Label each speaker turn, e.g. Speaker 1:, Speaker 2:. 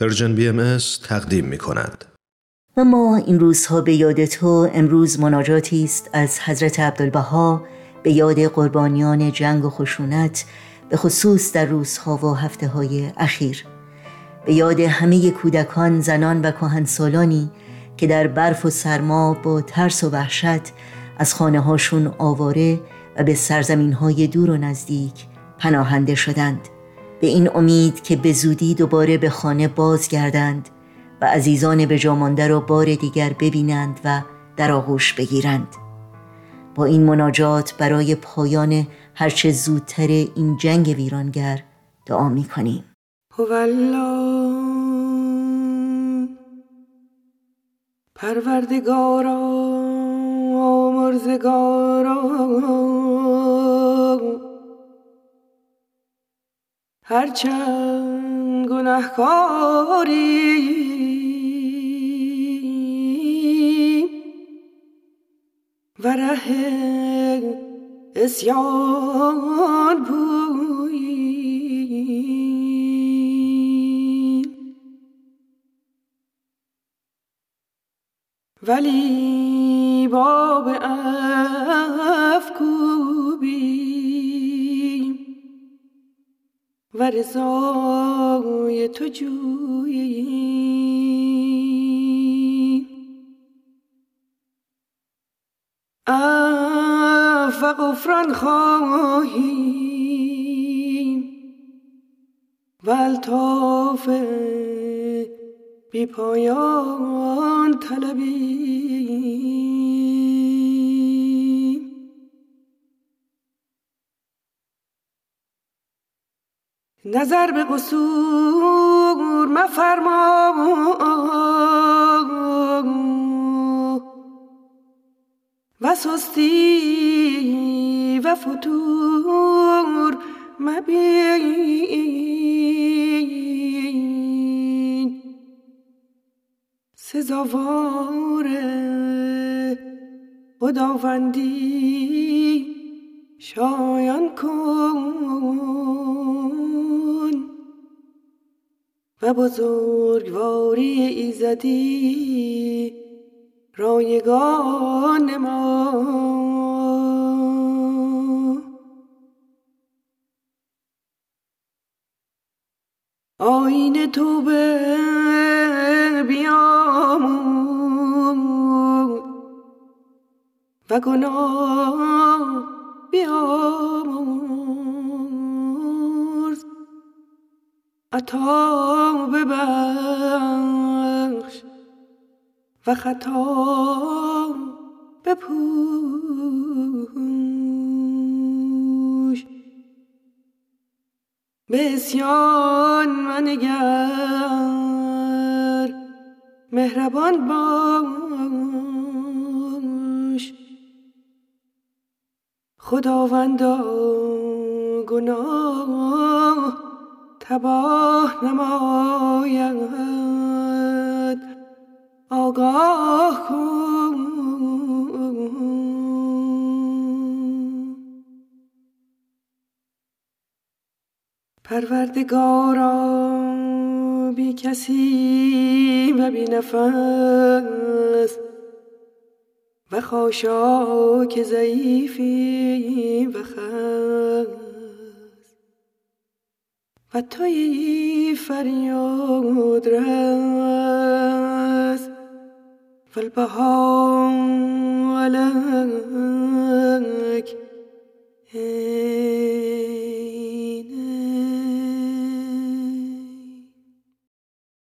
Speaker 1: Persian BMS تقدیم می کند.
Speaker 2: ما این روزها به یاد تو امروز مناجاتی است از حضرت عبدالبها به یاد قربانیان جنگ و خشونت به خصوص در روزها و هفته های اخیر به یاد همه کودکان، زنان و کهنسالانی که در برف و سرما با ترس و وحشت از خانه هاشون آواره و به سرزمین های دور و نزدیک پناهنده شدند به این امید که به زودی دوباره به خانه بازگردند و عزیزان به جامانده را بار دیگر ببینند و در آغوش بگیرند. با این مناجات برای پایان هرچه زودتر این جنگ ویرانگر دعا می کنیم
Speaker 3: پروردگارا مرزگارا هرچند گناهکاری. و ره اسیان بویی ولی باب رضای تو جویی. اف و غفران خواهیم و الطاف بی پایان طلبیم نظر به قصور مفرما و سستی و فتور مبین. سزاوار خداوندی شایان کن. بزرگواری ایزدی رایگان ما. آین تو به بیامون و گناه بیامرز عطا ببخش و خطا بپوش. به اسیان منگر مهربان باش. خداوندا گناه تباه نماید. آگاه کن. پروردگارا بی کسی و بی نفس. و خاشاک ضعیفی و خست و توی فریاد رس و البهام